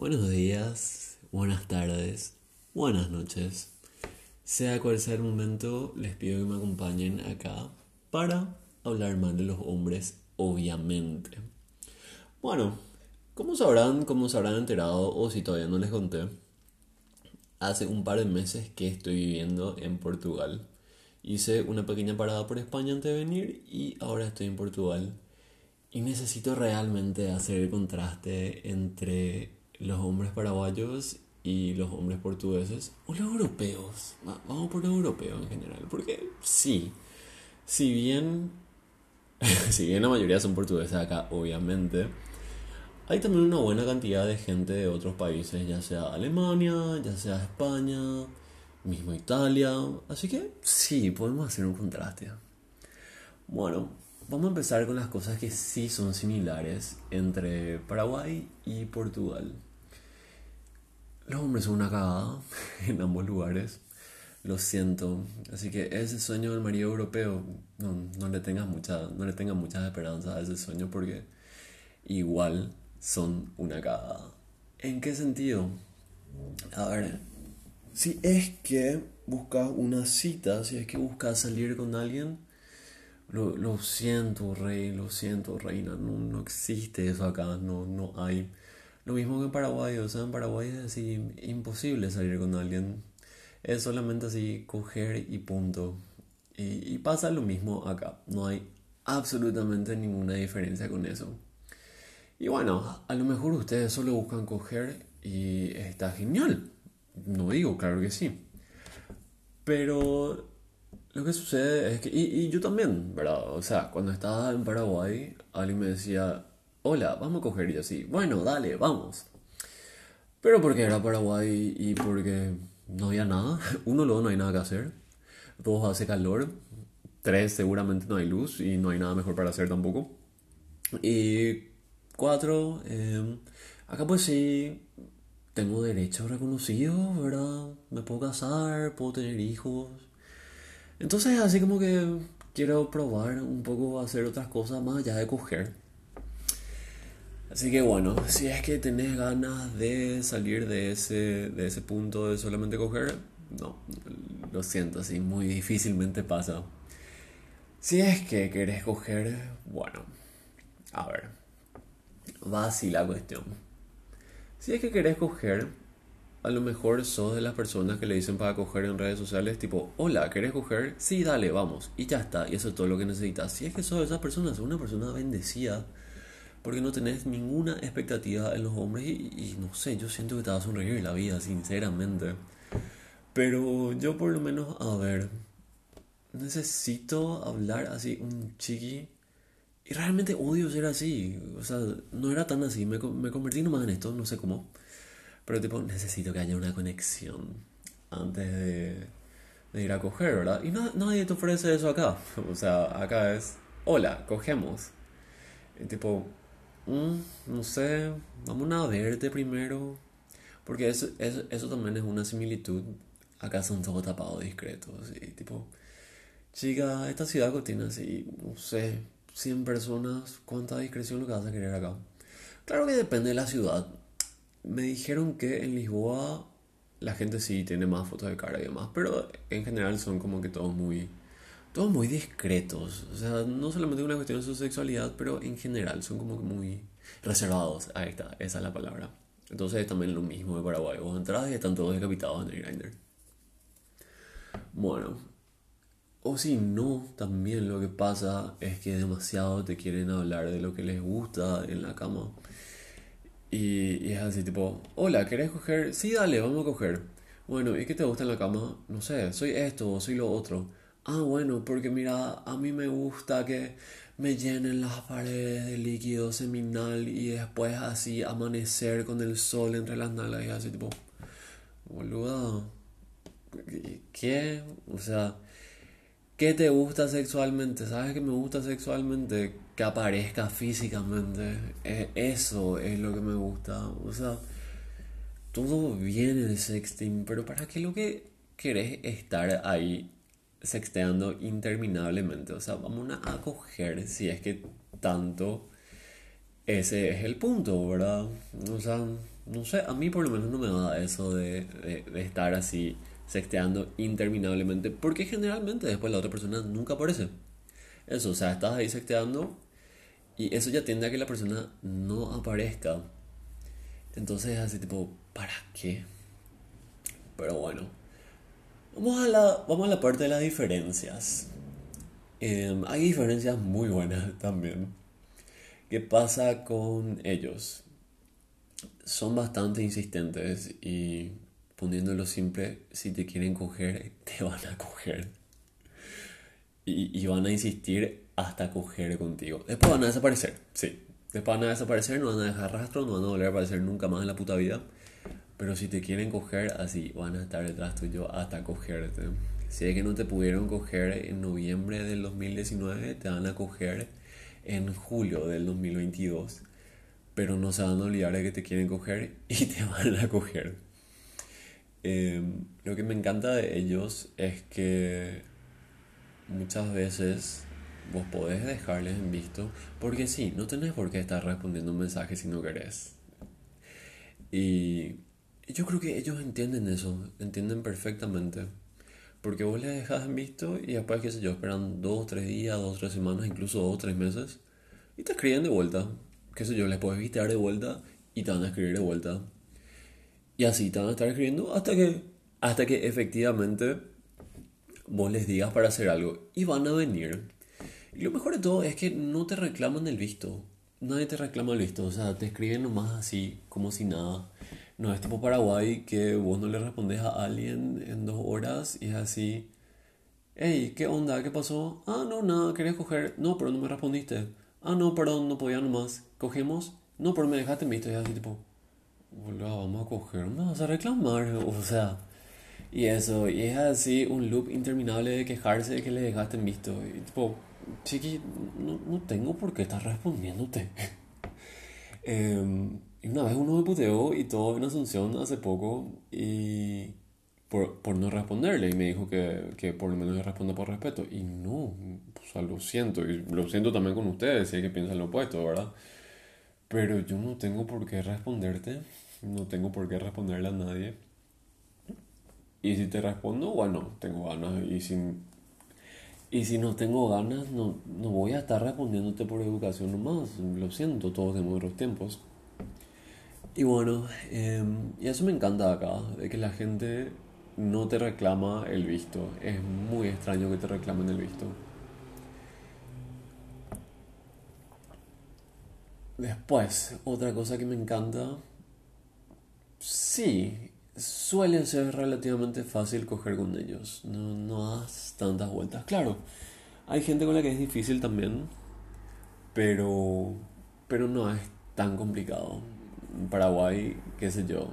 Buenos días, buenas tardes, buenas noches. Sea cual sea el momento, les pido que me acompañen acá para hablar más de los hombres, obviamente. Bueno, como sabrán, como se habrán enterado, o si todavía no les conté, hace un par de meses que estoy viviendo en Portugal. Hice una pequeña parada por España antes de venir y ahora estoy en Portugal. Y necesito realmente hacer el contraste entre los hombres paraguayos y los hombres portugueses o los europeos. Vamos por los europeos en general, porque sí, si bien si bien la mayoría son portugueses acá, obviamente, hay también una buena cantidad de gente de otros países, ya sea Alemania, ya sea España, mismo Italia, así que sí, podemos hacer un contraste. Bueno, vamos a empezar con las cosas que sí son similares entre Paraguay y Portugal. Los hombres son una cagada en ambos lugares. Lo siento. Así que ese sueño del marido europeo, no, no le tengas mucha, no le muchas esperanzas a ese sueño porque igual son una cagada. ¿En qué sentido? A ver, si es que buscas una cita, si es que buscas salir con alguien, lo, lo siento, rey, lo siento, reina, no, no existe eso acá, no, no hay. Lo mismo que en Paraguay, o sea, en Paraguay es así imposible salir con alguien. Es solamente así coger y punto. Y, y pasa lo mismo acá. No hay absolutamente ninguna diferencia con eso. Y bueno, a lo mejor ustedes solo buscan coger y está genial. No digo, claro que sí. Pero lo que sucede es que, y, y, yo también, ¿verdad? O sea, cuando estaba en Paraguay, alguien me decía, hola, vamos a coger y así, bueno, dale, vamos. Pero porque era Paraguay y porque no había nada. Uno, luego no hay nada que hacer. Dos, hace calor. Tres, seguramente no hay luz y no hay nada mejor para hacer tampoco. Y cuatro, eh, acá pues sí, tengo derechos reconocidos, ¿verdad? Me puedo casar, puedo tener hijos. Entonces así como que quiero probar un poco hacer otras cosas más allá de coger. Así que bueno, si es que tenés ganas de salir de ese, de ese punto de solamente coger, no, lo siento, así muy difícilmente pasa. Si es que querés coger, bueno, a ver, va así la cuestión. Si es que querés coger, a lo mejor sos de las personas que le dicen para coger en redes sociales, tipo, hola, ¿querés coger? Sí, dale, vamos. Y ya está, y eso es todo lo que necesitas. Si es que sos de esas personas, una persona bendecida porque no tenés ninguna expectativa en los hombres y, no sé, yo siento que te va a sonreír la vida, sinceramente. Pero yo por lo menos, a ver, necesito hablar así un chiqui y realmente odio ser así, o sea, no era tan así, me, me convertí nomás en esto, no sé cómo, pero tipo, necesito que haya una conexión antes de, de ir a coger, ¿verdad? Y nadie te ofrece eso acá, o sea, acá es, hola, cogemos. Y tipo, Mm, no sé, vamos a verte primero. Porque eso, eso, eso también es una similitud. Acá son todos tapados discretos. Y tipo, chica, esta ciudad tiene así, no sé, 100 personas. ¿Cuánta discreción lo que vas a querer acá? Claro que depende de la ciudad. Me dijeron que en Lisboa la gente sí tiene más fotos de cara y demás. Pero en general son como que todos muy todos muy discretos. O sea, no solamente una cuestión de su sexualidad, pero en general son como muy reservados. Ahí está, esa es la palabra. Entonces es también lo mismo de Paraguay. Vos entras y están todos decapitados en el grinder. Bueno, o si no, también lo que pasa es que demasiado te quieren hablar de lo que les gusta en la cama. Y, es así tipo, hola, ¿querés coger? Sí, dale, vamos a coger. Bueno, ¿y qué te gusta en la cama? No sé, soy esto, soy lo otro. Ah, bueno, porque mira, a mí me gusta que me llenen las paredes de líquido seminal y después así amanecer con el sol entre las nalgas y así tipo, boludo, ¿qué? O sea, ¿qué te gusta sexualmente? ¿Sabes que me gusta sexualmente? Que aparezca físicamente. E, eso es lo que me gusta. O sea, todo viene el sexting, pero ¿para qué lo que querés estar ahí sexteando interminablemente. O sea, vamos a coger si es que tanto ese es el punto, ¿verdad? O sea, no sé, a mí por lo menos no me da eso de, de, estar así sexteando interminablemente, porque generalmente después la otra persona nunca aparece. Eso, o sea, estás ahí sexteando y eso ya tiende a que la persona no aparezca. Entonces es así tipo, ¿para qué? Pero bueno, vamos a la, vamos a la parte de las diferencias. Em, hay diferencias muy buenas también. ¿Qué pasa con ellos? Son bastante insistentes y poniéndolo simple, si te quieren coger, te van a coger. Y, y van a insistir hasta coger contigo. Después van a desaparecer, sí. Después van a desaparecer, no van a dejar rastro, no van a volver a aparecer nunca más en la puta vida. Pero si te quieren coger, así van a estar detrás tuyo hasta cogerte. Si es que no te pudieron coger en noviembre del 2019, te van a coger en julio del 2022. Pero no se van a olvidar de que te quieren coger y te van a coger. Em, lo que me encanta de ellos es que muchas veces vos podés dejarles en visto, porque sí, no tenés por qué estar respondiendo un mensaje si no querés. Y yo creo que ellos entienden eso, entienden perfectamente. Porque vos les dejas en visto y después, qué sé yo, esperan dos, tres días, dos, tres semanas, incluso dos, tres meses, y te escriben de vuelta. Qué sé yo, les puedes visitar de vuelta y te van a escribir de vuelta. Y así te van a estar escribiendo hasta que, hasta que efectivamente vos les digas para hacer algo. Y van a venir. Y lo mejor de todo es que no te reclaman el visto. Nadie te reclama el visto. O sea, te escriben nomás así, como si nada. No es tipo Paraguay que vos no le respondes a alguien en dos horas y es así. Hey, ¿qué onda? ¿Qué pasó? Ah, no, nada, quería coger. No, pero no me respondiste. Ah, no, perdón, no podía nomás. ¿Cogemos? No, pero me dejaste visto. Y así tipo, Hola, vamos a coger, me vas a reclamar. O sea, y eso, y es así un loop interminable de quejarse de que le dejaste visto. Y tipo, chiqui, no, no tengo por qué estar respondiéndote. Em, y una vez uno me puteó y todo en Asunción hace poco y por, por, no responderle y me dijo que, que por lo menos le responda por respeto. Y no, o sea, lo siento, y lo siento también con ustedes, si es que piensan lo opuesto, ¿verdad? Pero yo no tengo por qué responderte, no tengo por qué responderle a nadie. Y si te respondo, bueno, tengo ganas. Y si, y si no tengo ganas, no, no voy a estar respondiéndote por educación nomás. Lo siento, todos tenemos otros tiempos. Y bueno, em, y eso me encanta acá, de que la gente no te reclama el visto. Es muy extraño que te reclamen el visto. Después, otra cosa que me encanta, sí, suele ser relativamente fácil coger con ellos. No, no das tantas vueltas. Claro, hay gente con la que es difícil también, pero, pero no es tan complicado. Paraguay, qué sé yo,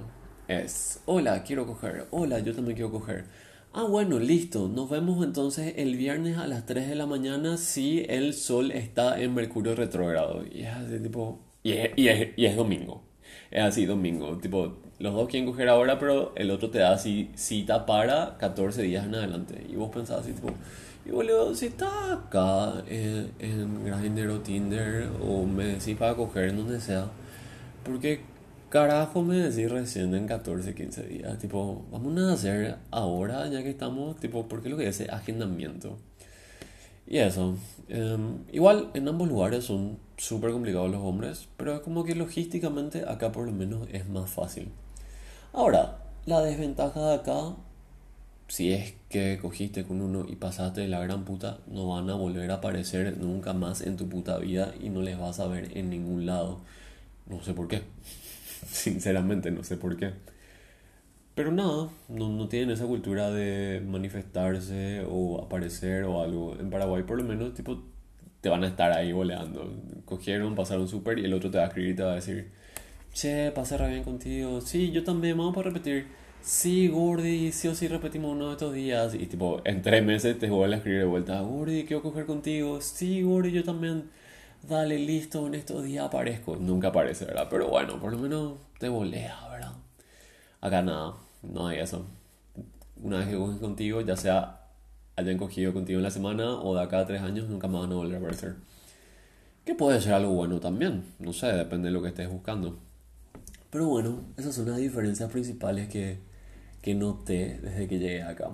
es, hola, quiero coger, hola, yo también quiero coger. Ah, bueno, listo. Nos vemos entonces el viernes a las 3 de la mañana si el sol está en Mercurio retrógrado. Y es así, tipo. Y es, y es, y es domingo. Es así, domingo. Tipo, los dos quieren coger ahora, pero el otro te da así cita para 14 días en adelante. Y vos pensás así, tipo. Y boludo, si estás acá en, en Grindr o Tinder o me decís para coger en donde sea, ¿por qué carajo me decís recién en 14, 15 días? Tipo, vamos a hacer ahora, ya que estamos, tipo, porque lo que es agendamiento. Y eso. Em, igual en ambos lugares son súper complicados los hombres, pero es como que logísticamente acá por lo menos es más fácil. Ahora, la desventaja de acá, si es que cogiste con uno y pasaste de la gran puta, no van a volver a aparecer nunca más en tu puta vida y no les vas a ver en ningún lado. No sé por qué. Sinceramente no sé por qué. Pero nada, no, no, tienen esa cultura de manifestarse o aparecer o algo. En Paraguay por lo menos, tipo, te van a estar ahí boleando. Cogieron, pasaron súper y el otro te va a escribir y te va a decir, che, pasé re bien contigo. Sí, yo también, vamos a repetir. Sí, Gordy, sí o sí repetimos uno de estos días. Y tipo, en tres meses te vuelven a escribir de vuelta, Gordy, quiero coger contigo. Sí, Gordy, yo también dale, listo, en estos días aparezco. Nunca aparece, ¿verdad? Pero bueno, por lo menos te volea, ¿verdad? Acá nada, no hay eso. Una vez que coges contigo, ya sea hayan cogido contigo en la semana o de acá a tres años, nunca más van a volver a aparecer. Que puede ser algo bueno también, no sé, depende de lo que estés buscando. Pero bueno, esas son las diferencias principales que, que noté desde que llegué acá.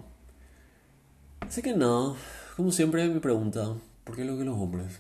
Así que nada, como siempre me pregunta, ¿por qué lo que los hombres?